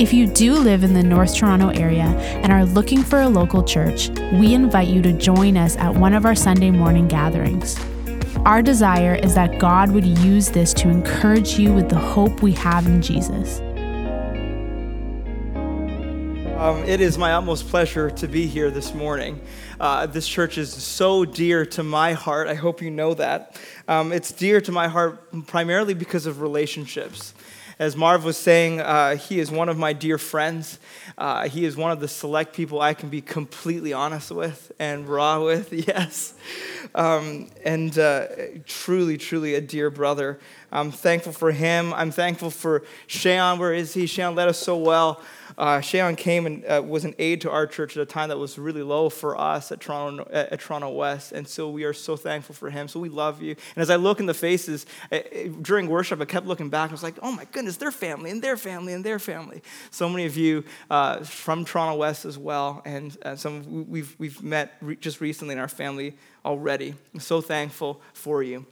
If you do live in the North Toronto area and are looking for a local church, we invite you to join us at one of our Sunday morning gatherings. Our desire is that God would use this to encourage you with the hope we have in Jesus. Um, it is my utmost pleasure to be here this morning. Uh, this church is so dear to my heart. I hope you know that. Um, it's dear to my heart primarily because of relationships. As Marv was saying, uh, he is one of my dear friends. Uh, he is one of the select people I can be completely honest with and raw with, yes. Um, and uh, truly, truly a dear brother. I'm thankful for him. I'm thankful for Shayon. Where is he? Shayon led us so well. Uh, came and uh, was an aid to our church at a time that was really low for us at Toronto, at, at Toronto West. And so we are so thankful for him. So we love you. And as I look in the faces uh, during worship, I kept looking back. I was like, oh my goodness, their family and their family and their family. So many of you uh, from Toronto West as well. And uh, some we've, we've met re- just recently in our family already. I'm so thankful for you.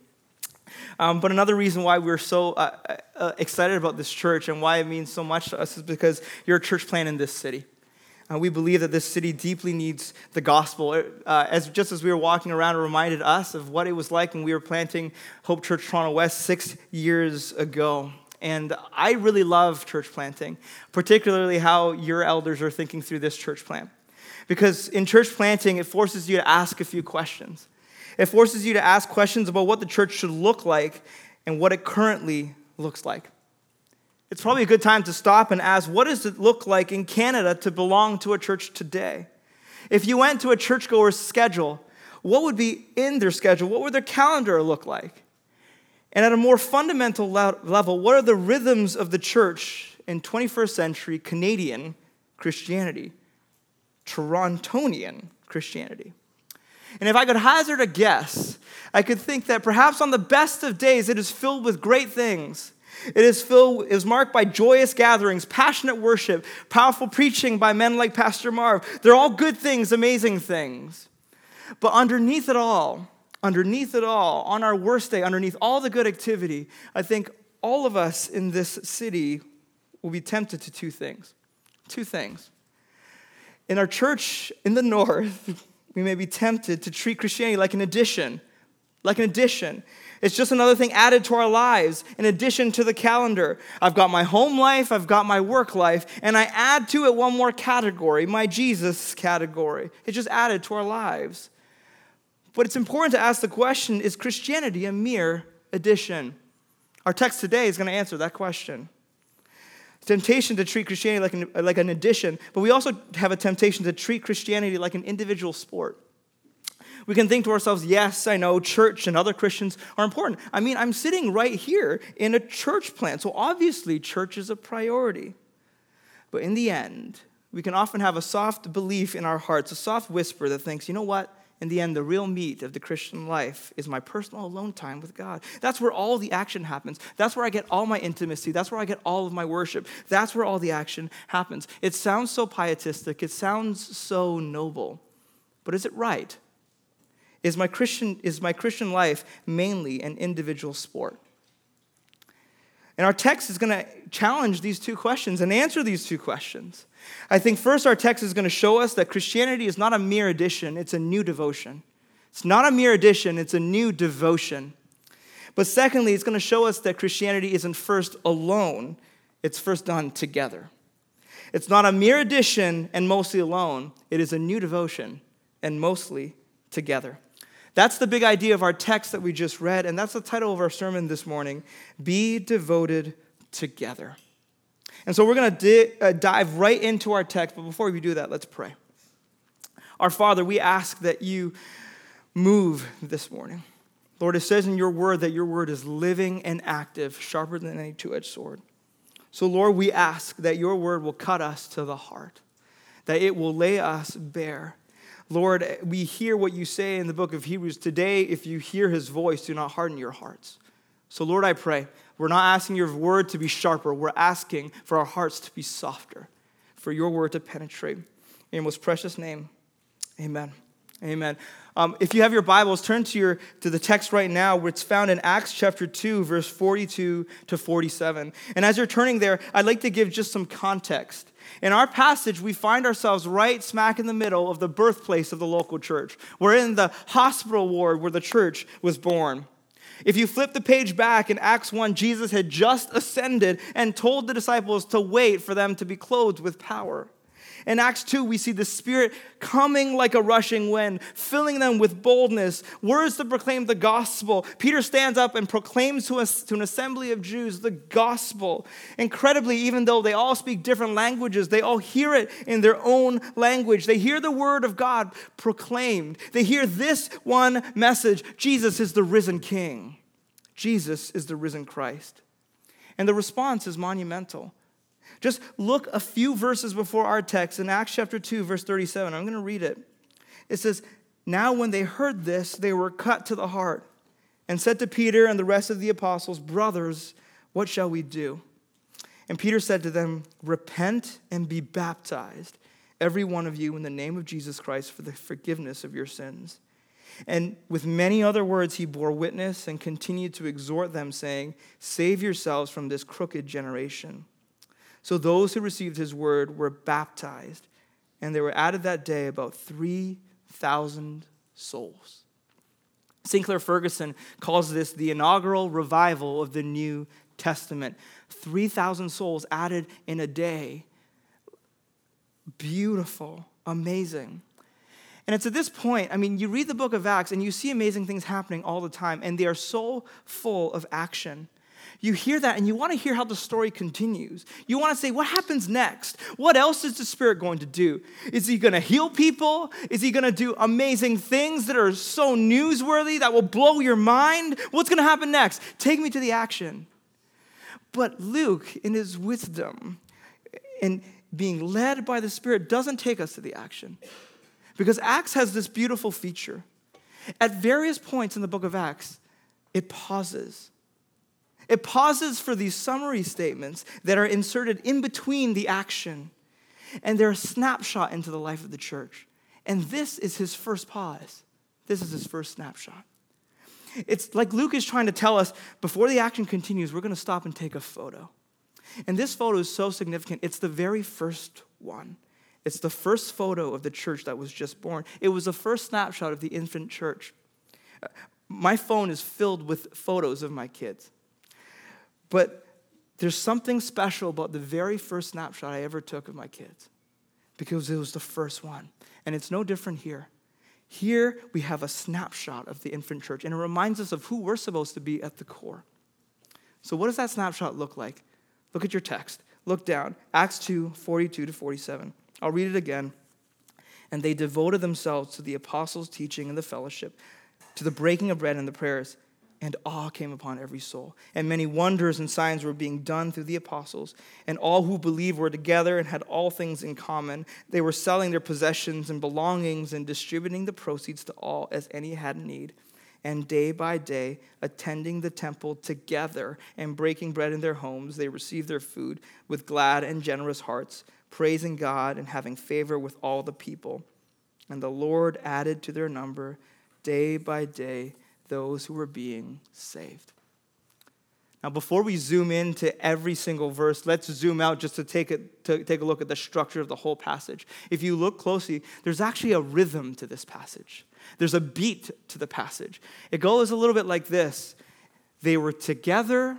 Um, but another reason why we're so uh, uh, uh, excited about this church and why it means so much to us is because you're a church plant in this city. Uh, we believe that this city deeply needs the gospel. Uh, as just as we were walking around, it reminded us of what it was like when we were planting Hope Church Toronto West six years ago. And I really love church planting, particularly how your elders are thinking through this church plant. Because in church planting, it forces you to ask a few questions. It forces you to ask questions about what the church should look like and what it currently looks like. It's probably a good time to stop and ask what does it look like in Canada to belong to a church today? If you went to a churchgoer's schedule, what would be in their schedule? What would their calendar look like? And at a more fundamental level, what are the rhythms of the church in 21st century Canadian Christianity, Torontonian Christianity? And if I could hazard a guess, I could think that perhaps on the best of days, it is filled with great things. It is filled, is marked by joyous gatherings, passionate worship, powerful preaching by men like Pastor Marv. They're all good things, amazing things. But underneath it all, underneath it all, on our worst day, underneath all the good activity, I think all of us in this city will be tempted to two things. Two things. In our church in the north, we may be tempted to treat Christianity like an addition, like an addition. It's just another thing added to our lives, in addition to the calendar. I've got my home life, I've got my work life, and I add to it one more category, my Jesus category. It's just added to our lives. But it's important to ask the question is Christianity a mere addition? Our text today is going to answer that question temptation to treat Christianity like an, like an addition, but we also have a temptation to treat Christianity like an individual sport. We can think to ourselves, yes, I know church and other Christians are important. I mean, I'm sitting right here in a church plant, so obviously church is a priority. But in the end, we can often have a soft belief in our hearts, a soft whisper that thinks, you know what? In the end, the real meat of the Christian life is my personal alone time with God. That's where all the action happens. That's where I get all my intimacy. That's where I get all of my worship. That's where all the action happens. It sounds so pietistic, it sounds so noble, but is it right? Is my Christian, is my Christian life mainly an individual sport? And our text is going to challenge these two questions and answer these two questions. I think first, our text is going to show us that Christianity is not a mere addition, it's a new devotion. It's not a mere addition, it's a new devotion. But secondly, it's going to show us that Christianity isn't first alone, it's first done together. It's not a mere addition and mostly alone, it is a new devotion and mostly together. That's the big idea of our text that we just read, and that's the title of our sermon this morning Be Devoted Together. And so we're going to uh, dive right into our text, but before we do that, let's pray. Our Father, we ask that you move this morning. Lord, it says in your word that your word is living and active, sharper than any two edged sword. So, Lord, we ask that your word will cut us to the heart, that it will lay us bare. Lord, we hear what you say in the book of Hebrews. Today, if you hear his voice, do not harden your hearts. So, Lord, I pray, we're not asking your word to be sharper, we're asking for our hearts to be softer, for your word to penetrate. In your most precious name, amen. Amen. Um, if you have your Bibles, turn to, your, to the text right now, where it's found in Acts chapter 2, verse 42 to 47. And as you're turning there, I'd like to give just some context. In our passage, we find ourselves right smack in the middle of the birthplace of the local church. We're in the hospital ward where the church was born. If you flip the page back in Acts 1, Jesus had just ascended and told the disciples to wait for them to be clothed with power. In Acts 2, we see the Spirit coming like a rushing wind, filling them with boldness, words to proclaim the gospel. Peter stands up and proclaims to, us, to an assembly of Jews the gospel. Incredibly, even though they all speak different languages, they all hear it in their own language. They hear the word of God proclaimed. They hear this one message Jesus is the risen King, Jesus is the risen Christ. And the response is monumental. Just look a few verses before our text in Acts chapter 2, verse 37. I'm going to read it. It says, Now when they heard this, they were cut to the heart and said to Peter and the rest of the apostles, Brothers, what shall we do? And Peter said to them, Repent and be baptized, every one of you, in the name of Jesus Christ for the forgiveness of your sins. And with many other words, he bore witness and continued to exhort them, saying, Save yourselves from this crooked generation. So those who received his word were baptized, and there were added that day about 3,000 souls. Sinclair Ferguson calls this the inaugural revival of the New Testament. 3,000 souls added in a day. Beautiful, amazing. And it's at this point, I mean, you read the book of Acts and you see amazing things happening all the time, and they are so full of action you hear that and you want to hear how the story continues. You want to say, what happens next? What else is the Spirit going to do? Is he going to heal people? Is he going to do amazing things that are so newsworthy that will blow your mind? What's going to happen next? Take me to the action. But Luke, in his wisdom and being led by the Spirit, doesn't take us to the action. Because Acts has this beautiful feature. At various points in the book of Acts, it pauses it pauses for these summary statements that are inserted in between the action, and they're a snapshot into the life of the church. And this is his first pause. This is his first snapshot. It's like Luke is trying to tell us before the action continues, we're going to stop and take a photo. And this photo is so significant. It's the very first one. It's the first photo of the church that was just born. It was the first snapshot of the infant church. My phone is filled with photos of my kids. But there's something special about the very first snapshot I ever took of my kids because it was the first one. And it's no different here. Here we have a snapshot of the infant church, and it reminds us of who we're supposed to be at the core. So, what does that snapshot look like? Look at your text. Look down. Acts 2 42 to 47. I'll read it again. And they devoted themselves to the apostles' teaching and the fellowship, to the breaking of bread and the prayers and awe came upon every soul. And many wonders and signs were being done through the apostles. And all who believed were together and had all things in common. They were selling their possessions and belongings and distributing the proceeds to all as any had need. And day by day, attending the temple together and breaking bread in their homes, they received their food with glad and generous hearts, praising God and having favor with all the people. And the Lord added to their number day by day those who were being saved. Now, before we zoom into every single verse, let's zoom out just to take, it, to take a look at the structure of the whole passage. If you look closely, there's actually a rhythm to this passage, there's a beat to the passage. It goes a little bit like this They were together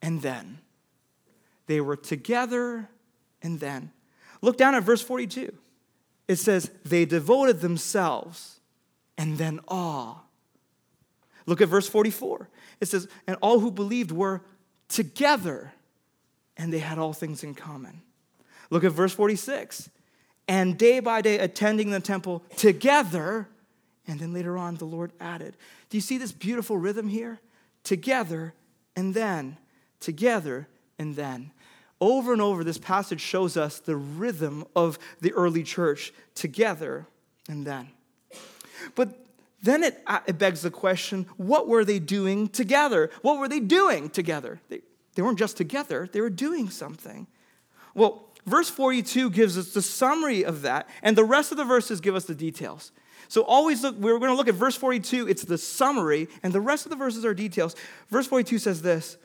and then. They were together and then. Look down at verse 42. It says, They devoted themselves and then awe Look at verse 44. It says, And all who believed were together, and they had all things in common. Look at verse 46. And day by day attending the temple together, and then later on the Lord added. Do you see this beautiful rhythm here? Together, and then, together, and then. Over and over, this passage shows us the rhythm of the early church together and then. But then it, uh, it begs the question what were they doing together? What were they doing together? They, they weren't just together, they were doing something. Well, verse 42 gives us the summary of that, and the rest of the verses give us the details. So always look, we're going to look at verse 42, it's the summary, and the rest of the verses are details. Verse 42 says this,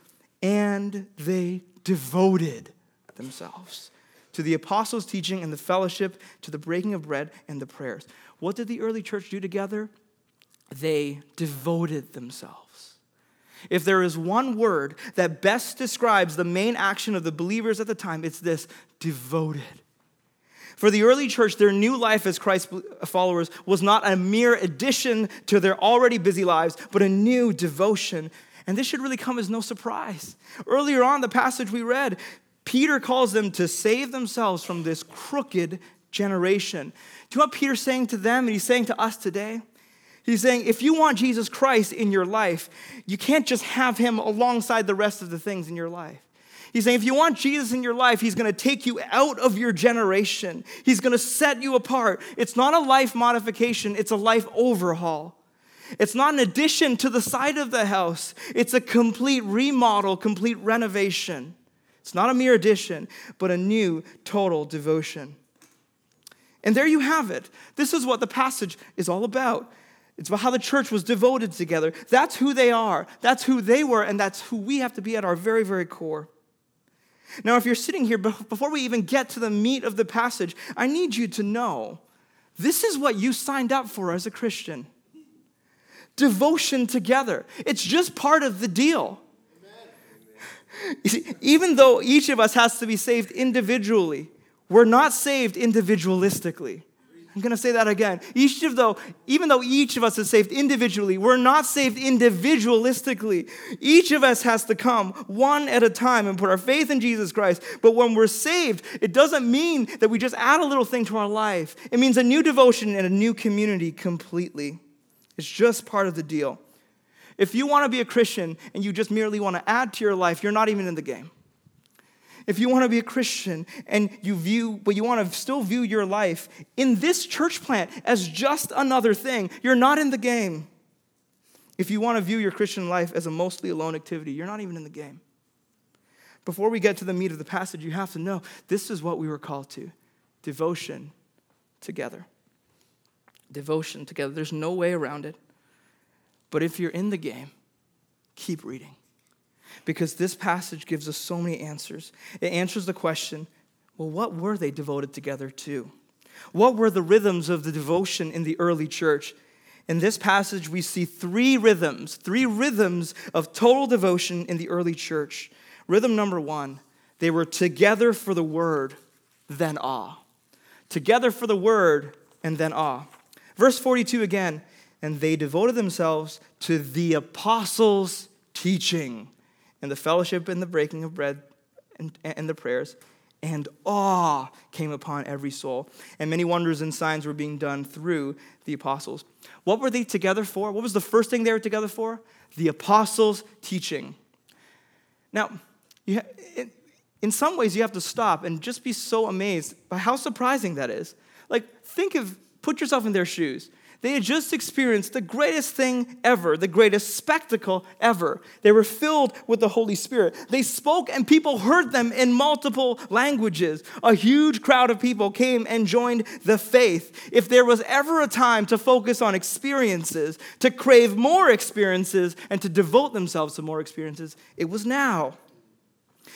and they devoted themselves to the apostles' teaching and the fellowship, to the breaking of bread and the prayers. What did the early church do together? They devoted themselves. If there is one word that best describes the main action of the believers at the time, it's this devoted. For the early church, their new life as Christ followers was not a mere addition to their already busy lives, but a new devotion. And this should really come as no surprise. Earlier on, the passage we read, Peter calls them to save themselves from this crooked generation. Do you know what Peter's saying to them and he's saying to us today? He's saying, if you want Jesus Christ in your life, you can't just have him alongside the rest of the things in your life. He's saying, if you want Jesus in your life, he's going to take you out of your generation. He's going to set you apart. It's not a life modification, it's a life overhaul. It's not an addition to the side of the house, it's a complete remodel, complete renovation. It's not a mere addition, but a new total devotion. And there you have it. This is what the passage is all about. It's about how the church was devoted together. That's who they are, that's who they were, and that's who we have to be at our very, very core. Now, if you're sitting here, before we even get to the meat of the passage, I need you to know this is what you signed up for as a Christian devotion together. It's just part of the deal. Even though each of us has to be saved individually, we're not saved individualistically. I'm going to say that again. Each of though, even though each of us is saved individually, we're not saved individualistically. Each of us has to come one at a time and put our faith in Jesus Christ. But when we're saved, it doesn't mean that we just add a little thing to our life. It means a new devotion and a new community completely. It's just part of the deal. If you want to be a Christian and you just merely want to add to your life, you're not even in the game. If you want to be a Christian and you view, but you want to still view your life in this church plant as just another thing, you're not in the game. If you want to view your Christian life as a mostly alone activity, you're not even in the game. Before we get to the meat of the passage, you have to know this is what we were called to devotion together. Devotion together. There's no way around it. But if you're in the game, keep reading. Because this passage gives us so many answers. It answers the question well, what were they devoted together to? What were the rhythms of the devotion in the early church? In this passage, we see three rhythms, three rhythms of total devotion in the early church. Rhythm number one, they were together for the word, then awe. Together for the word, and then awe. Verse 42 again, and they devoted themselves to the apostles' teaching and the fellowship and the breaking of bread and, and the prayers. And awe came upon every soul. And many wonders and signs were being done through the apostles. What were they together for? What was the first thing they were together for? The apostles' teaching. Now, ha- in some ways, you have to stop and just be so amazed by how surprising that is. Like, think of, put yourself in their shoes. They had just experienced the greatest thing ever, the greatest spectacle ever. They were filled with the Holy Spirit. They spoke, and people heard them in multiple languages. A huge crowd of people came and joined the faith. If there was ever a time to focus on experiences, to crave more experiences, and to devote themselves to more experiences, it was now.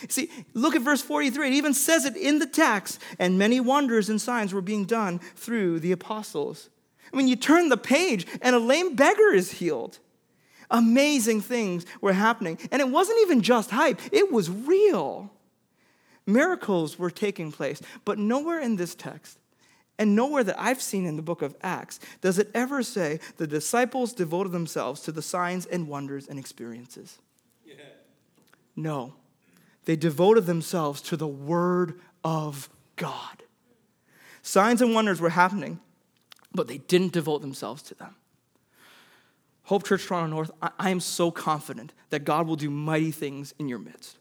See, look at verse 43. It even says it in the text, and many wonders and signs were being done through the apostles. I mean, you turn the page and a lame beggar is healed. Amazing things were happening. And it wasn't even just hype, it was real. Miracles were taking place. But nowhere in this text, and nowhere that I've seen in the book of Acts, does it ever say the disciples devoted themselves to the signs and wonders and experiences. Yeah. No, they devoted themselves to the Word of God. Signs and wonders were happening but they didn't devote themselves to them. Hope Church Toronto North, I, am so confident that God will do mighty things in your midst.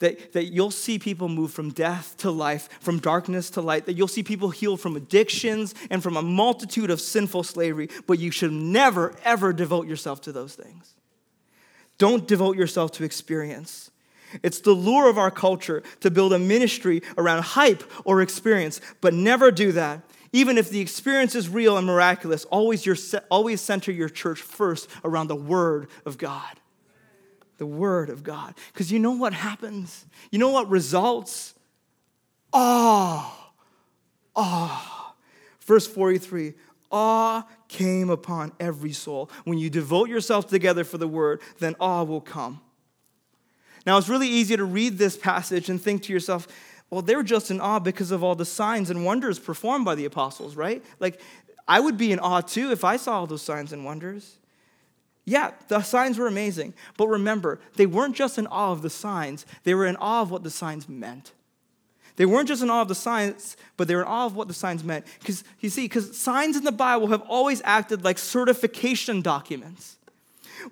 that, that you'll see people move from death to life, from darkness to light, that you'll see people healed from addictions and from a multitude of sinful slavery, but you should never, ever devote yourself to those things. Don't devote yourself to experience. It's the lure of our culture to build a ministry around hype or experience, but never do that. Even if the experience is real and miraculous, always, your, always center your church first around the Word of God. The Word of God. Because you know what happens? You know what results? Awe. Awe. Verse 43 awe came upon every soul. When you devote yourself together for the Word, then awe will come. Now, it's really easy to read this passage and think to yourself, well, they're just in awe because of all the signs and wonders performed by the apostles, right? Like, I would be in awe too if I saw all those signs and wonders. Yeah, the signs were amazing. But remember, they weren't just in awe of the signs, they were in awe of what the signs meant. They weren't just in awe of the signs, but they were in awe of what the signs meant. Because you see, because signs in the Bible have always acted like certification documents.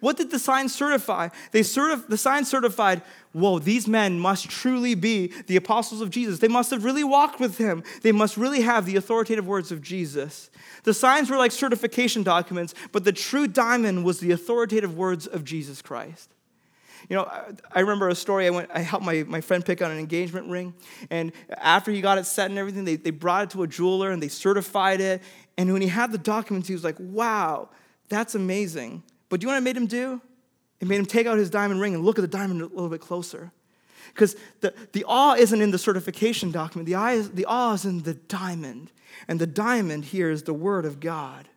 What did the sign certify? They certif- the sign certified, whoa, these men must truly be the apostles of Jesus. They must have really walked with him. They must really have the authoritative words of Jesus. The signs were like certification documents, but the true diamond was the authoritative words of Jesus Christ. You know, I remember a story. I went, I helped my, my friend pick out an engagement ring. And after he got it set and everything, they, they brought it to a jeweler and they certified it. And when he had the documents, he was like, wow, that's amazing. But do you know what it made him do? It made him take out his diamond ring and look at the diamond a little bit closer. Because the, the awe isn't in the certification document, the, eye is, the awe is in the diamond. And the diamond here is the Word of God.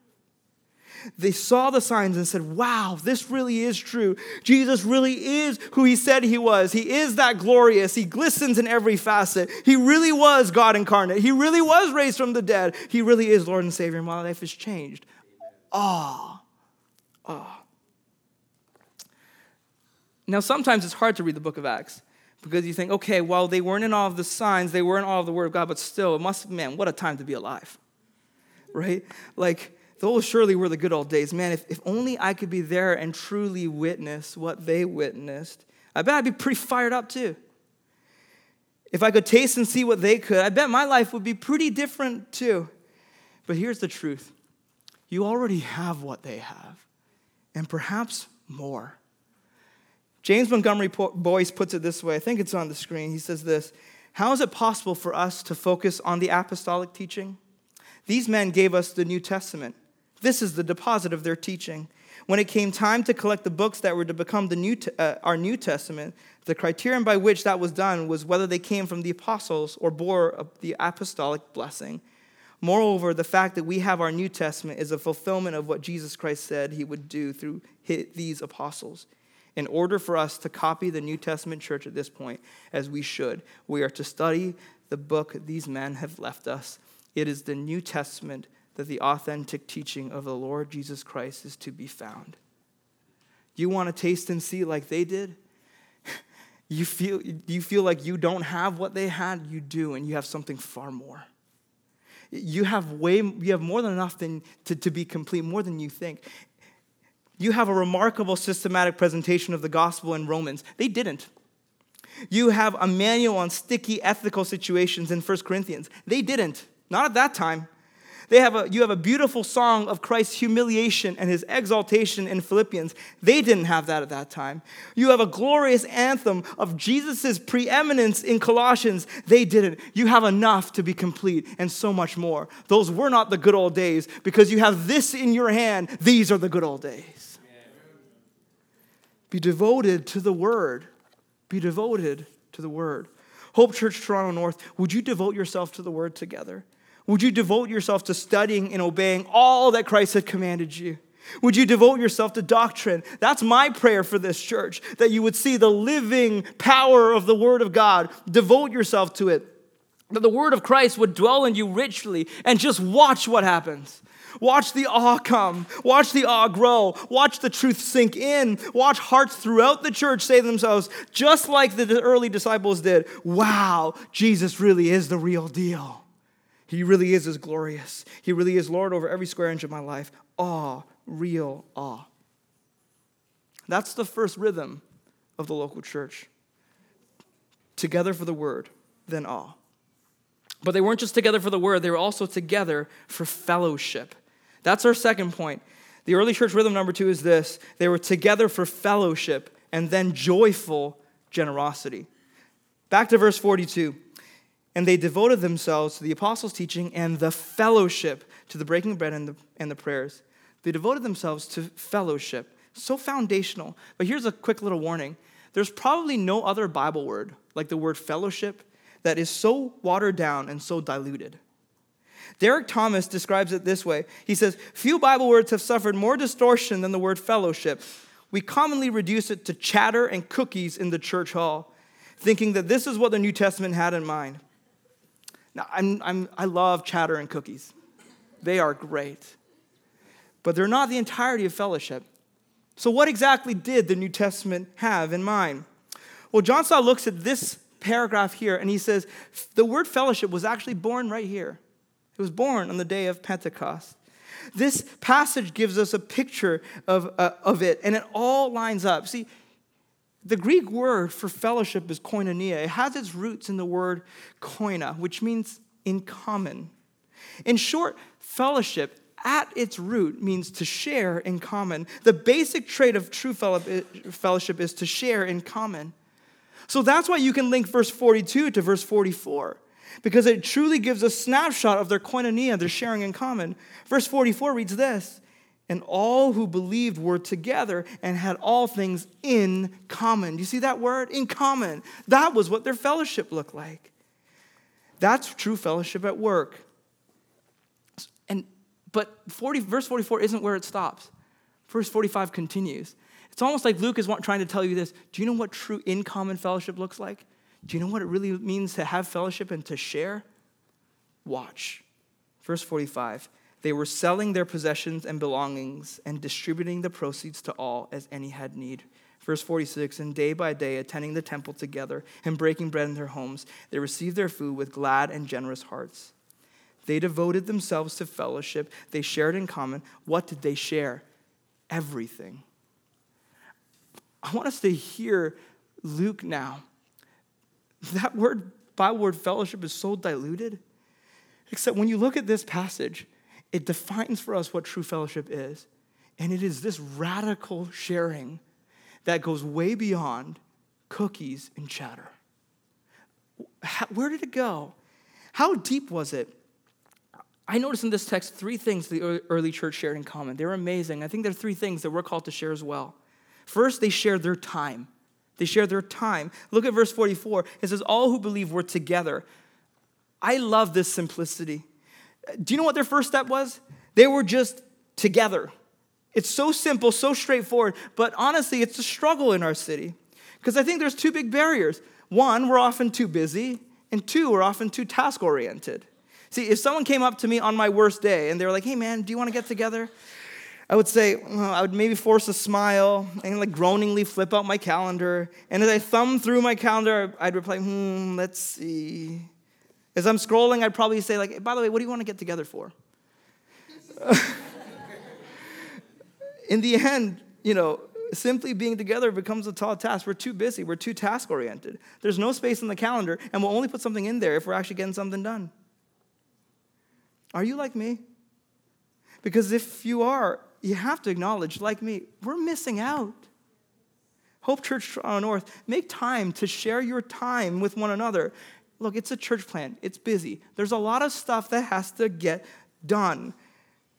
They saw the signs and said, Wow, this really is true. Jesus really is who he said he was. He is that glorious. He glistens in every facet. He really was God incarnate. He really was raised from the dead. He really is Lord and Savior, and my life has changed. Awe. Awe. Now, sometimes it's hard to read the book of Acts because you think, okay, well, they weren't in all of the signs, they weren't all of the word of God, but still, it must, man, what a time to be alive, right? Like, those surely were the good old days. Man, if, if only I could be there and truly witness what they witnessed, I bet I'd be pretty fired up too. If I could taste and see what they could, I bet my life would be pretty different too. But here's the truth you already have what they have, and perhaps more. James Montgomery Boice puts it this way. I think it's on the screen. He says this How is it possible for us to focus on the apostolic teaching? These men gave us the New Testament. This is the deposit of their teaching. When it came time to collect the books that were to become new uh, our New Testament, the criterion by which that was done was whether they came from the apostles or bore the apostolic blessing. Moreover, the fact that we have our New Testament is a fulfillment of what Jesus Christ said he would do through these apostles in order for us to copy the New Testament church at this point, as we should, we are to study the book these men have left us. It is the New Testament that the authentic teaching of the Lord Jesus Christ is to be found. You want to taste and see like they did? You feel, you feel like you don't have what they had? You do, and you have something far more. You have way, you have more than enough than, to, to be complete, more than you think. You have a remarkable systematic presentation of the gospel in Romans. They didn't. You have a manual on sticky ethical situations in 1 Corinthians. They didn't. Not at that time. They have a, you have a beautiful song of Christ's humiliation and his exaltation in Philippians. They didn't have that at that time. You have a glorious anthem of Jesus' preeminence in Colossians. They didn't. You have enough to be complete and so much more. Those were not the good old days because you have this in your hand. These are the good old days. Be devoted to the word. Be devoted to the word. Hope Church Toronto North, would you devote yourself to the word together? Would you devote yourself to studying and obeying all that Christ had commanded you? Would you devote yourself to doctrine? That's my prayer for this church, that you would see the living power of the Word of God. Devote yourself to it. That the Word of Christ would dwell in you richly and just watch what happens. Watch the awe come. Watch the awe grow. Watch the truth sink in. Watch hearts throughout the church say to themselves, just like the early disciples did, wow, Jesus really is the real deal. He really is as glorious. He really is Lord over every square inch of my life. Awe, real awe. That's the first rhythm of the local church. together for the word then awe. But they weren't just together for the word, they were also together for fellowship. That's our second point. The early church rhythm number two is this they were together for fellowship and then joyful generosity. Back to verse 42. And they devoted themselves to the apostles' teaching and the fellowship, to the breaking bread and the, and the prayers. They devoted themselves to fellowship. So foundational. But here's a quick little warning there's probably no other Bible word like the word fellowship that is so watered down and so diluted. Derek Thomas describes it this way He says, Few Bible words have suffered more distortion than the word fellowship. We commonly reduce it to chatter and cookies in the church hall, thinking that this is what the New Testament had in mind. Now, I'm, I'm, I love chatter and cookies, they are great. But they're not the entirety of fellowship. So, what exactly did the New Testament have in mind? Well, John Stott looks at this paragraph here and he says the word fellowship was actually born right here. It was born on the day of Pentecost. This passage gives us a picture of, uh, of it, and it all lines up. See, the Greek word for fellowship is koinonia. It has its roots in the word koina, which means in common. In short, fellowship at its root means to share in common. The basic trait of true fellowship is to share in common. So that's why you can link verse 42 to verse 44 because it truly gives a snapshot of their koinonia, their sharing in common. Verse 44 reads this And all who believed were together and had all things in common. Do you see that word? In common. That was what their fellowship looked like. That's true fellowship at work. And but 40, verse 44 isn't where it stops. Verse 45 continues. It's almost like Luke is trying to tell you this. Do you know what true in common fellowship looks like? Do you know what it really means to have fellowship and to share? Watch. Verse 45 They were selling their possessions and belongings and distributing the proceeds to all as any had need. Verse 46 And day by day, attending the temple together and breaking bread in their homes, they received their food with glad and generous hearts. They devoted themselves to fellowship, they shared in common. What did they share? Everything. I want us to hear Luke now that word, Bible word fellowship, is so diluted. Except when you look at this passage, it defines for us what true fellowship is. And it is this radical sharing that goes way beyond cookies and chatter. Where did it go? How deep was it? I noticed in this text three things the early church shared in common. They're amazing. I think there are three things that we're called to share as well. First, they shared their time. They share their time. Look at verse 44. It says, All who believe were together. I love this simplicity. Do you know what their first step was? They were just together. It's so simple, so straightforward, but honestly, it's a struggle in our city. Because I think there's two big barriers. One, we're often too busy, and two, we're often too task oriented. See, if someone came up to me on my worst day and they were like, hey man, do you want to get together? I would say, well, I would maybe force a smile and like groaningly flip out my calendar. And as I thumb through my calendar, I'd reply, hmm, let's see. As I'm scrolling, I'd probably say, like, by the way, what do you want to get together for? In the end, you know, simply being together becomes a tall task. We're too busy, we're too task oriented. There's no space in the calendar, and we'll only put something in there if we're actually getting something done. Are you like me? Because if you are, you have to acknowledge, like me, we're missing out. Hope Church Toronto North, make time to share your time with one another. Look, it's a church plant, it's busy. There's a lot of stuff that has to get done,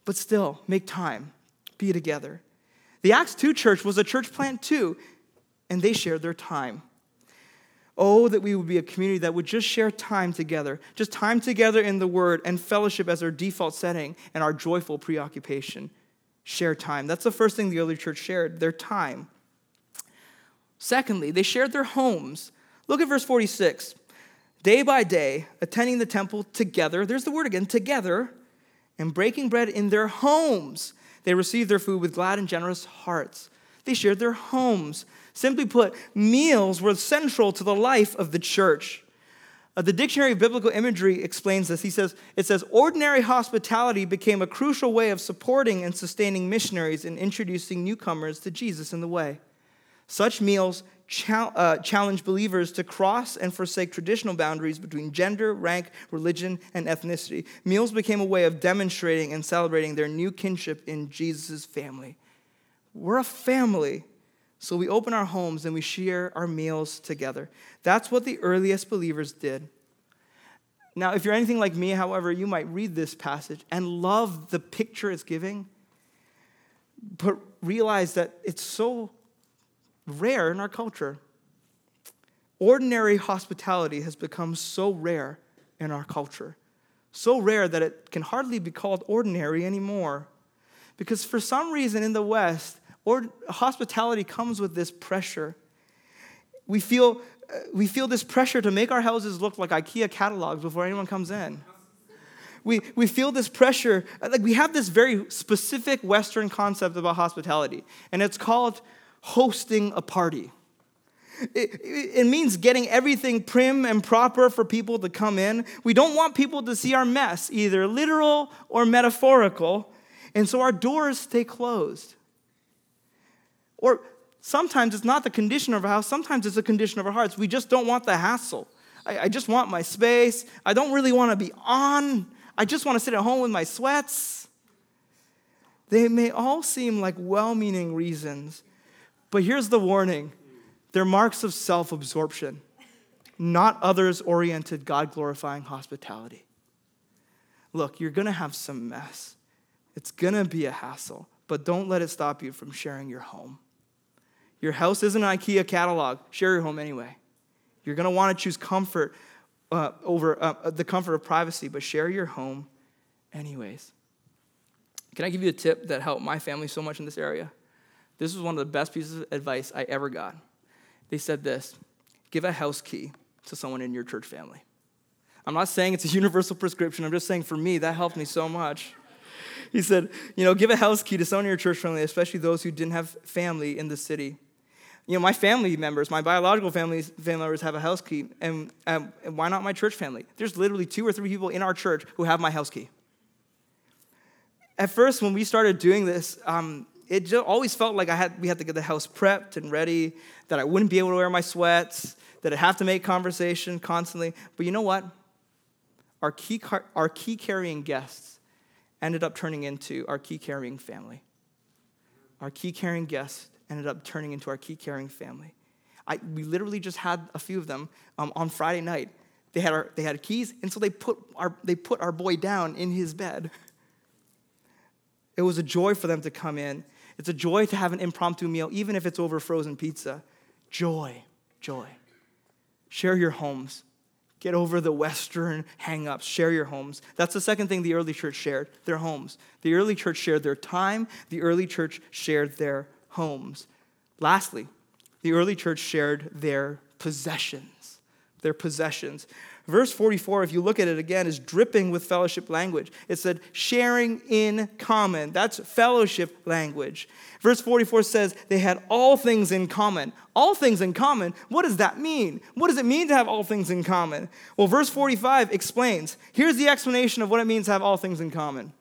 but still, make time, be together. The Acts 2 church was a church plant too, and they shared their time. Oh, that we would be a community that would just share time together, just time together in the Word and fellowship as our default setting and our joyful preoccupation share time. That's the first thing the early church shared their time. Secondly, they shared their homes. Look at verse 46. Day by day, attending the temple together, there's the word again, together, and breaking bread in their homes. They received their food with glad and generous hearts. They shared their homes. Simply put, meals were central to the life of the church. Uh, the Dictionary of Biblical Imagery explains this. He says, it says, ordinary hospitality became a crucial way of supporting and sustaining missionaries and introducing newcomers to Jesus in the way. Such meals uh, challenge believers to cross and forsake traditional boundaries between gender, rank, religion, and ethnicity. Meals became a way of demonstrating and celebrating their new kinship in Jesus' family. We're a family, so we open our homes and we share our meals together. That's what the earliest believers did. Now, if you're anything like me, however, you might read this passage and love the picture it's giving, but realize that it's so rare in our culture. Ordinary hospitality has become so rare in our culture, so rare that it can hardly be called ordinary anymore. Because for some reason in the West, or, hospitality comes with this pressure. We feel, we feel this pressure to make our houses look like IKEA catalogs before anyone comes in. We, we feel this pressure, like we have this very specific Western concept about hospitality, and it's called hosting a party. It, it, means getting everything prim and proper for people to come in. We don't want people to see our mess, either literal or metaphorical, and so our doors stay closed. Or sometimes it's not the condition of our house, sometimes it's the condition of our hearts. We just don't want the hassle. I, I just want my space. I don't really want to be on. I just want to sit at home with my sweats. They may all seem like well meaning reasons, but here's the warning they're marks of self absorption, not others oriented, God glorifying hospitality. Look, you're going to have some mess. It's going to be a hassle, but don't let it stop you from sharing your home. Your house isn't an IKEA catalog. Share your home anyway. You're going to want to choose comfort uh, over uh, the comfort of privacy, but share your home anyways. Can I give you a tip that helped my family so much in this area? This was one of the best pieces of advice I ever got. They said this give a house key to someone in your church family. I'm not saying it's a universal prescription, I'm just saying for me, that helped me so much. He said, you know, give a house key to someone in your church family, especially those who didn't have family in the city. You know, my family members, my biological family, family members have a house key, and, um, and why not my church family? There's literally two or three people in our church who have my house key. At first, when we started doing this, um, it just always felt like I had, we had to get the house prepped and ready, that I wouldn't be able to wear my sweats, that I'd have to make conversation constantly. But you know what? Our key, car- our key carrying guests ended up turning into our key carrying family. Our key carrying guests ended up turning into our key carrying family. I, we literally just had a few of them um, on Friday night. They had, our, they had keys, and so they put, our, they put our boy down in his bed. It was a joy for them to come in it's a joy to have an impromptu meal, even if it's over frozen pizza. Joy, joy. Share your homes. Get over the Western hang ups. Share your homes. That's the second thing the early church shared their homes. The early church shared their time, the early church shared their homes. Lastly, the early church shared their possessions. Their possessions. Verse 44, if you look at it again, is dripping with fellowship language. It said sharing in common. That's fellowship language. Verse 44 says they had all things in common. All things in common, what does that mean? What does it mean to have all things in common? Well, verse 45 explains. Here's the explanation of what it means to have all things in common.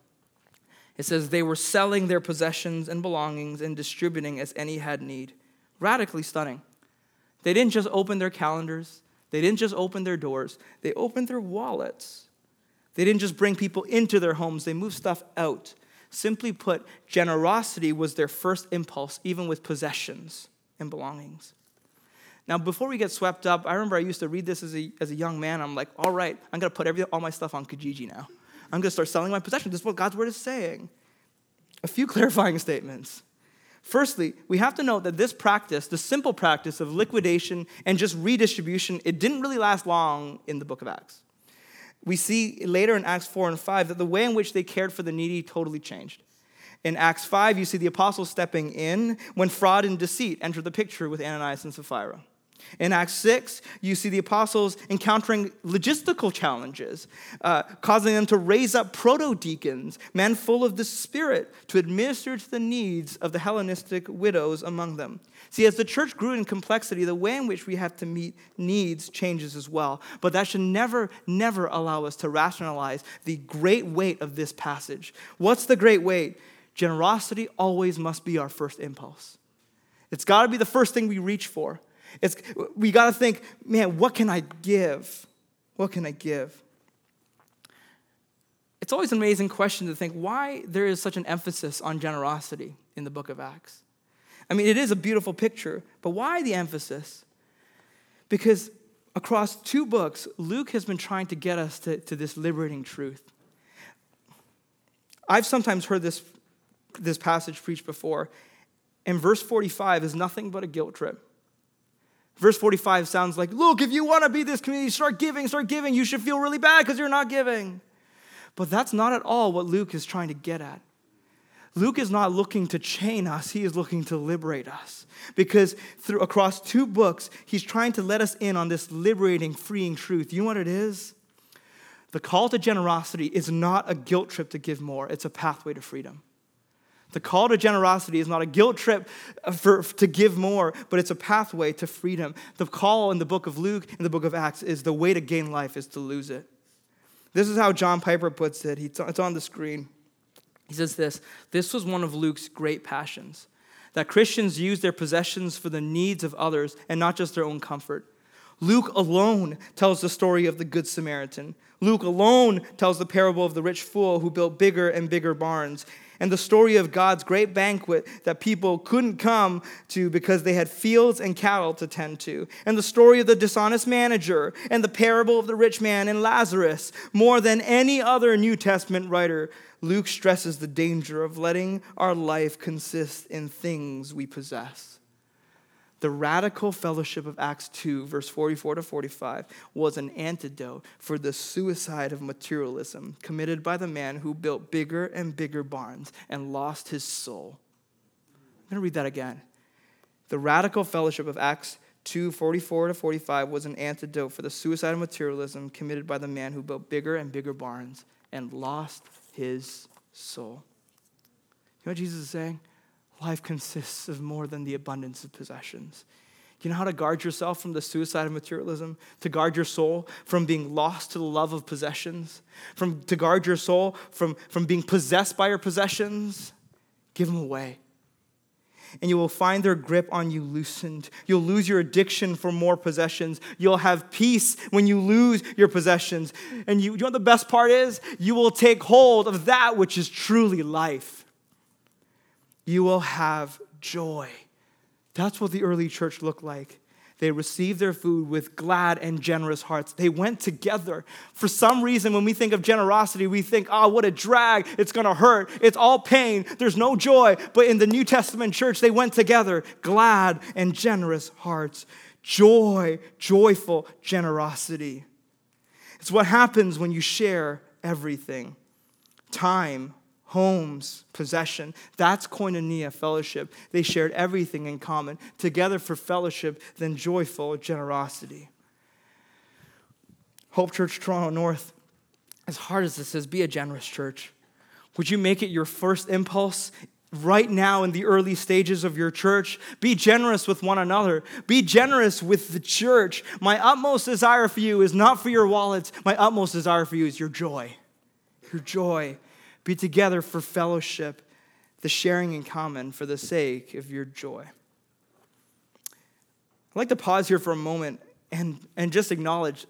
It says they were selling their possessions and belongings and distributing as any had need. Radically stunning. They didn't just open their calendars they didn't just open their doors, they opened their wallets. They didn't just bring people into their homes, they moved stuff out. Simply put, generosity was their first impulse, even with possessions and belongings. Now, before we get swept up, I remember I used to read this as a, as a young man. I'm like, all right, I'm going to put every, all my stuff on Kijiji now. I'm going to start selling my possessions. This is what God's word is saying. A few clarifying statements. Firstly, we have to note that this practice, the simple practice of liquidation and just redistribution, it didn't really last long in the book of Acts. We see later in Acts 4 and 5 that the way in which they cared for the needy totally changed. In Acts 5, you see the apostles stepping in when fraud and deceit enter the picture with Ananias and Sapphira. In Acts 6, you see the apostles encountering logistical challenges, uh, causing them to raise up proto deacons, men full of the Spirit, to administer to the needs of the Hellenistic widows among them. See, as the church grew in complexity, the way in which we have to meet needs changes as well. But that should never, never allow us to rationalize the great weight of this passage. What's the great weight? Generosity always must be our first impulse. It's got to be the first thing we reach for. It's, we got to think, man, what can I give? What can I give? It's always an amazing question to think why there is such an emphasis on generosity in the book of Acts. I mean, it is a beautiful picture, but why the emphasis? Because across two books, Luke has been trying to get us to, to this liberating truth. I've sometimes heard this, this passage preached before, and verse 45 is nothing but a guilt trip. Verse 45 sounds like, look, if you want to be this community, start giving, start giving. You should feel really bad because you're not giving. But that's not at all what Luke is trying to get at. Luke is not looking to chain us, he is looking to liberate us. Because through across two books, he's trying to let us in on this liberating, freeing truth. You know what it is? The call to generosity is not a guilt trip to give more, it's a pathway to freedom. The call to generosity is not a guilt trip for, to give more, but it's a pathway to freedom. The call in the book of Luke, and the book of Acts, is the way to gain life is to lose it. This is how John Piper puts it. It's on the screen. He says this This was one of Luke's great passions that Christians use their possessions for the needs of others and not just their own comfort. Luke alone tells the story of the Good Samaritan. Luke alone tells the parable of the rich fool who built bigger and bigger barns and the story of God's great banquet that people couldn't come to because they had fields and cattle to tend to, and the story of the dishonest manager, and the parable of the rich man and Lazarus. More than any other New Testament writer, Luke stresses the danger of letting our life consist in things we possess. The radical fellowship of Acts 2, verse 44 to 45, was an antidote for the suicide of materialism committed by the man who built bigger and bigger barns and lost his soul. I'm going to read that again. The radical fellowship of Acts 2, 44 to 45 was an antidote for the suicide of materialism committed by the man who built bigger and bigger barns and lost his soul. You know what Jesus is saying? Life consists of more than the abundance of possessions. Do You know how to guard yourself from the suicide of materialism? To guard your soul from being lost to the love of possessions? From, to guard your soul from, from being possessed by your possessions? Give them away. And you will find their grip on you loosened. You'll lose your addiction for more possessions. You'll have peace when you lose your possessions. And you, you know what the best part is? You will take hold of that which is truly life you will have joy. That's what the early church looked like. They received their food with glad and generous hearts. They went together. For some reason, when we think of generosity, we think, oh, what a drag. It's going to hurt. It's all pain. There's no joy. But in the New Testament church, they went together, glad and generous hearts. Joy, joyful generosity. It's what happens when you share everything time, homes, possession. That's koinonia, fellowship. They shared everything in common, together for fellowship, then joyful generosity. Hope Church Toronto North, as hard as this is, be a generous church. Would you make it your first impulse right now in the early stages of your church? Be generous with one another. Be generous with the church. My utmost desire for you is not for your wallets, my utmost desire for you is your joy. Your joy be together for fellowship, the sharing in common for the sake of your joy. I'd like to pause here for a moment and, and just acknowledge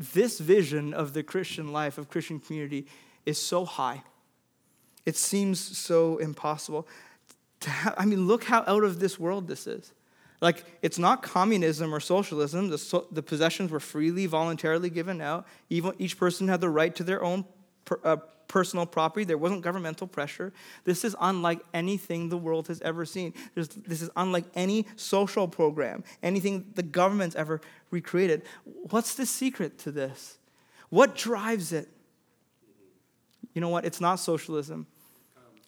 this vision of the Christian life, of Christian community, is so high. It seems so impossible. Have, I mean, look how out of this world this is. Like, it's not communism or socialism. The, so, the possessions were freely, voluntarily given out. Even, each person had the right to their own per, uh, personal property. There wasn't governmental pressure. This is unlike anything the world has ever seen. There's, this is unlike any social program, anything the government's ever recreated. What's the secret to this? What drives it? You know what? It's not socialism,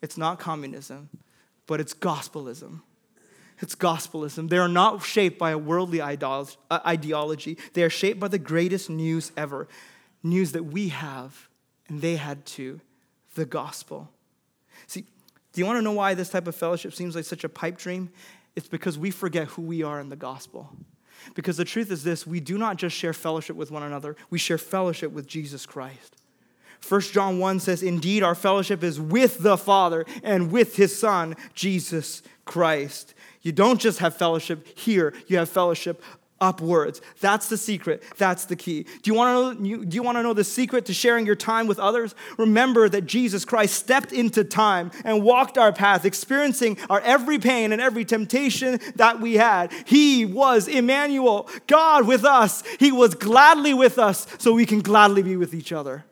it's not communism, but it's gospelism. It's gospelism. They are not shaped by a worldly uh, ideology. They are shaped by the greatest news ever news that we have and they had to the gospel. See, do you want to know why this type of fellowship seems like such a pipe dream? It's because we forget who we are in the gospel. Because the truth is this we do not just share fellowship with one another, we share fellowship with Jesus Christ. 1 John 1 says, Indeed, our fellowship is with the Father and with his Son, Jesus Christ. You don't just have fellowship here, you have fellowship upwards. That's the secret. That's the key. Do you want to know, do you want to know the secret to sharing your time with others? Remember that Jesus Christ stepped into time and walked our path, experiencing our every pain and every temptation that we had. He was Emmanuel, God with us. He was gladly with us so we can gladly be with each other.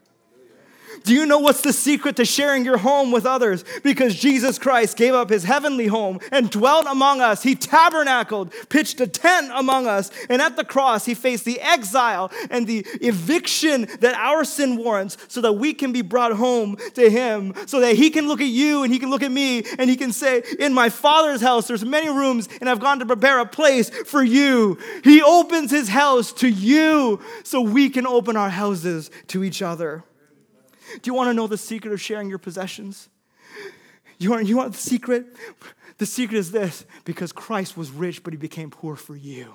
Do you know what's the secret to sharing your home with others? Because Jesus Christ gave up his heavenly home and dwelt among us. He tabernacled, pitched a tent among us, and at the cross, he faced the exile and the eviction that our sin warrants so that we can be brought home to him, so that he can look at you and he can look at me and he can say, In my Father's house, there's many rooms, and I've gone to prepare a place for you. He opens his house to you so we can open our houses to each other. Do you want to know the secret of sharing your possessions? You want, you want the secret? The secret is this because Christ was rich, but he became poor for you.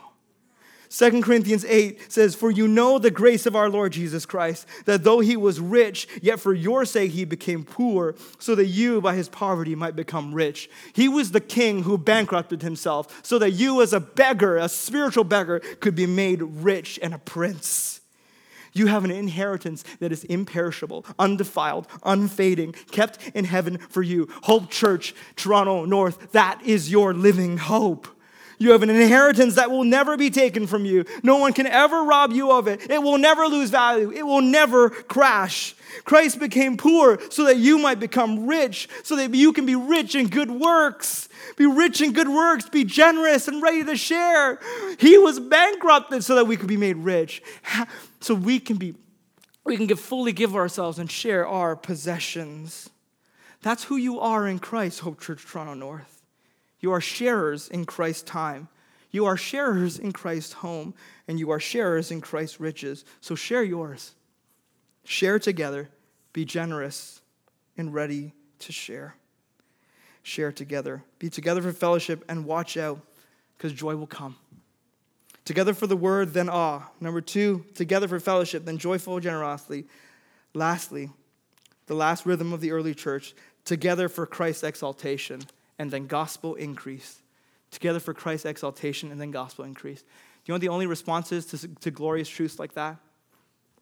2 Corinthians 8 says, For you know the grace of our Lord Jesus Christ, that though he was rich, yet for your sake he became poor, so that you by his poverty might become rich. He was the king who bankrupted himself, so that you as a beggar, a spiritual beggar, could be made rich and a prince. You have an inheritance that is imperishable, undefiled, unfading, kept in heaven for you. Hope Church, Toronto North, that is your living hope. You have an inheritance that will never be taken from you. No one can ever rob you of it. It will never lose value. It will never crash. Christ became poor so that you might become rich, so that you can be rich in good works. Be rich in good works, be generous and ready to share. He was bankrupted so that we could be made rich. So we can be we can give, fully give ourselves and share our possessions. That's who you are in Christ, Hope Church Toronto North. You are sharers in Christ's time. You are sharers in Christ's home, and you are sharers in Christ's riches. So share yours. Share together. Be generous and ready to share share together. Be together for fellowship and watch out because joy will come. Together for the word, then awe. Number two, together for fellowship, then joyful generosity. Lastly, the last rhythm of the early church, together for Christ's exaltation and then gospel increase. Together for Christ's exaltation and then gospel increase. Do you know the only responses to, to glorious truths like that?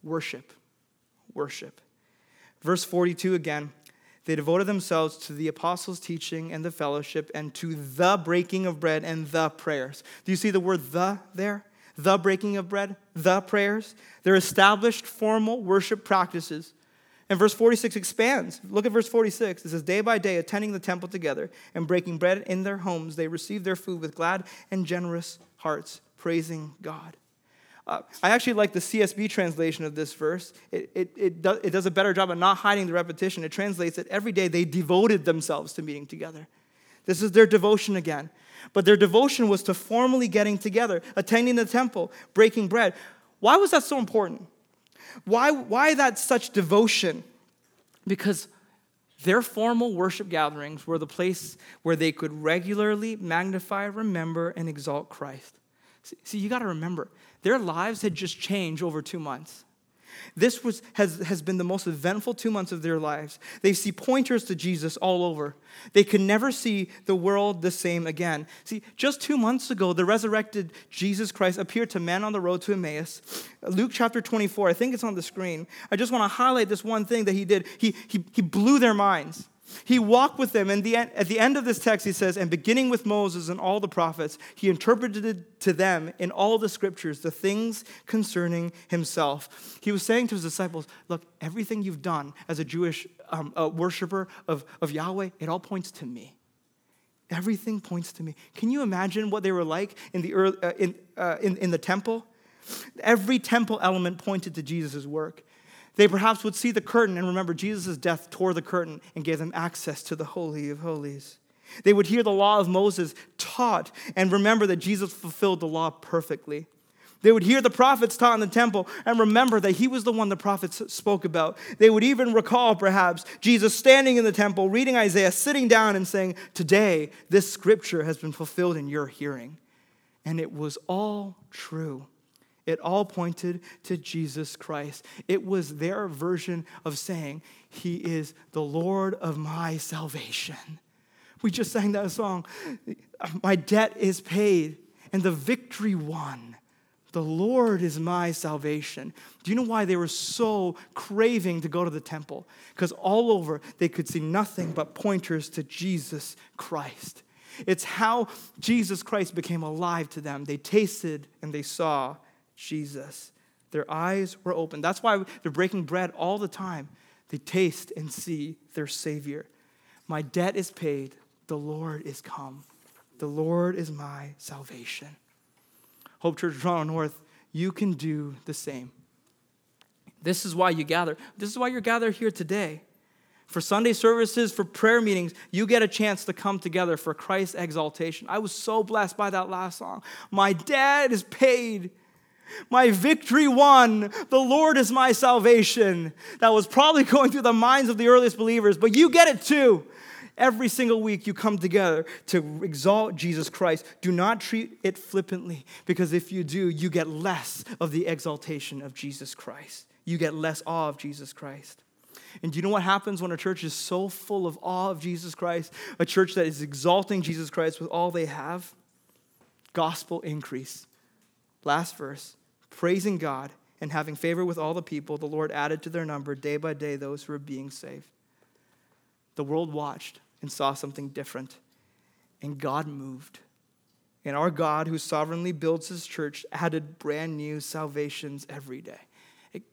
Worship. Worship. Verse 42 again they devoted themselves to the apostles' teaching and the fellowship and to the breaking of bread and the prayers. Do you see the word the there? The breaking of bread, the prayers. They're established formal worship practices. And verse 46 expands. Look at verse 46. It says, Day by day, attending the temple together and breaking bread in their homes, they received their food with glad and generous hearts, praising God. Uh, I actually like the CSB translation of this verse. It, it, it, do, it does a better job of not hiding the repetition. It translates that every day they devoted themselves to meeting together. This is their devotion again. But their devotion was to formally getting together, attending the temple, breaking bread. Why was that so important? Why, why that such devotion? Because their formal worship gatherings were the place where they could regularly magnify, remember, and exalt Christ. See, you got to remember, their lives had just changed over two months. This was, has, has been the most eventful two months of their lives. They see pointers to Jesus all over. They can never see the world the same again. See, just two months ago, the resurrected Jesus Christ appeared to men on the road to Emmaus. Luke chapter 24, I think it's on the screen. I just want to highlight this one thing that he did. He, he, he blew their minds. He walked with them, and the, at the end of this text, he says, And beginning with Moses and all the prophets, he interpreted to them in all the scriptures the things concerning himself. He was saying to his disciples, Look, everything you've done as a Jewish um, worshiper of, of Yahweh, it all points to me. Everything points to me. Can you imagine what they were like in the, early, uh, in, uh, in, in the temple? Every temple element pointed to Jesus' work. They perhaps would see the curtain and remember Jesus' death tore the curtain and gave them access to the Holy of Holies. They would hear the law of Moses taught and remember that Jesus fulfilled the law perfectly. They would hear the prophets taught in the temple and remember that he was the one the prophets spoke about. They would even recall, perhaps, Jesus standing in the temple, reading Isaiah, sitting down and saying, Today, this scripture has been fulfilled in your hearing. And it was all true. It all pointed to Jesus Christ. It was their version of saying, He is the Lord of my salvation. We just sang that song. My debt is paid and the victory won. The Lord is my salvation. Do you know why they were so craving to go to the temple? Because all over they could see nothing but pointers to Jesus Christ. It's how Jesus Christ became alive to them. They tasted and they saw Jesus. Their eyes were open. That's why they're breaking bread all the time. They taste and see their Savior. My debt is paid. The Lord is come. The Lord is my salvation. Hope Church Toronto North, you can do the same. This is why you gather. This is why you're gathered here today. For Sunday services, for prayer meetings, you get a chance to come together for Christ's exaltation. I was so blessed by that last song. My debt is paid. My victory won. The Lord is my salvation. That was probably going through the minds of the earliest believers, but you get it too. Every single week you come together to exalt Jesus Christ. Do not treat it flippantly, because if you do, you get less of the exaltation of Jesus Christ. You get less awe of Jesus Christ. And do you know what happens when a church is so full of awe of Jesus Christ? A church that is exalting Jesus Christ with all they have? Gospel increase. Last verse praising God and having favor with all the people, the Lord added to their number day by day those who were being saved. The world watched and saw something different, and God moved. And our God, who sovereignly builds his church, added brand new salvations every day.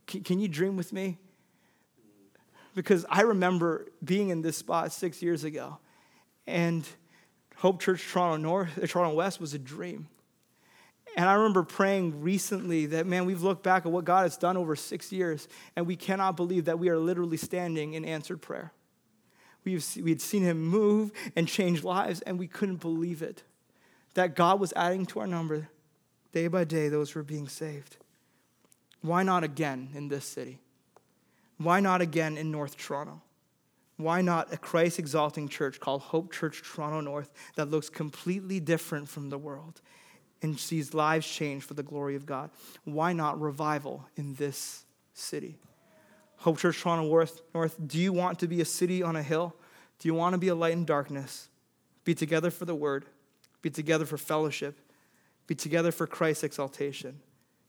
Can you dream with me? Because I remember being in this spot six years ago, and Hope Church Toronto North, uh, Toronto West was a dream. And I remember praying recently that, man, we've looked back at what God has done over six years, and we cannot believe that we are literally standing in answered prayer. We had seen him move and change lives, and we couldn't believe it. That God was adding to our number day by day those who were being saved. Why not again in this city? Why not again in North Toronto? Why not a Christ exalting church called Hope Church Toronto North that looks completely different from the world? And sees lives change for the glory of God. Why not revival in this city? Hope Church Toronto North, do you want to be a city on a hill? Do you want to be a light in darkness? Be together for the word, be together for fellowship, be together for Christ's exaltation,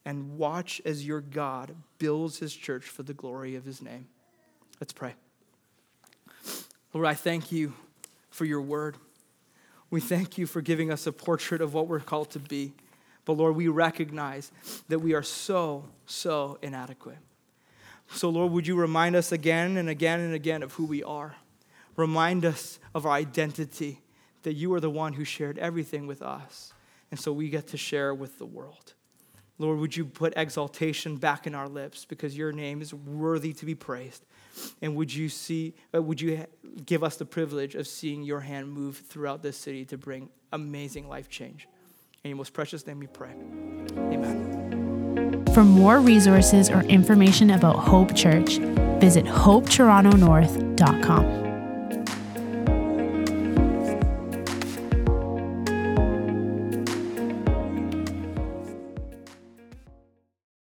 and watch as your God builds his church for the glory of his name. Let's pray. Lord, I thank you for your word. We thank you for giving us a portrait of what we're called to be. But Lord, we recognize that we are so, so inadequate. So, Lord, would you remind us again and again and again of who we are? Remind us of our identity, that you are the one who shared everything with us. And so we get to share with the world. Lord, would you put exaltation back in our lips because your name is worthy to be praised. And would you see, uh, would you give us the privilege of seeing your hand move throughout this city to bring amazing life change? In your most precious name we pray. Amen. For more resources or information about Hope Church, visit hopetorontonorth.com.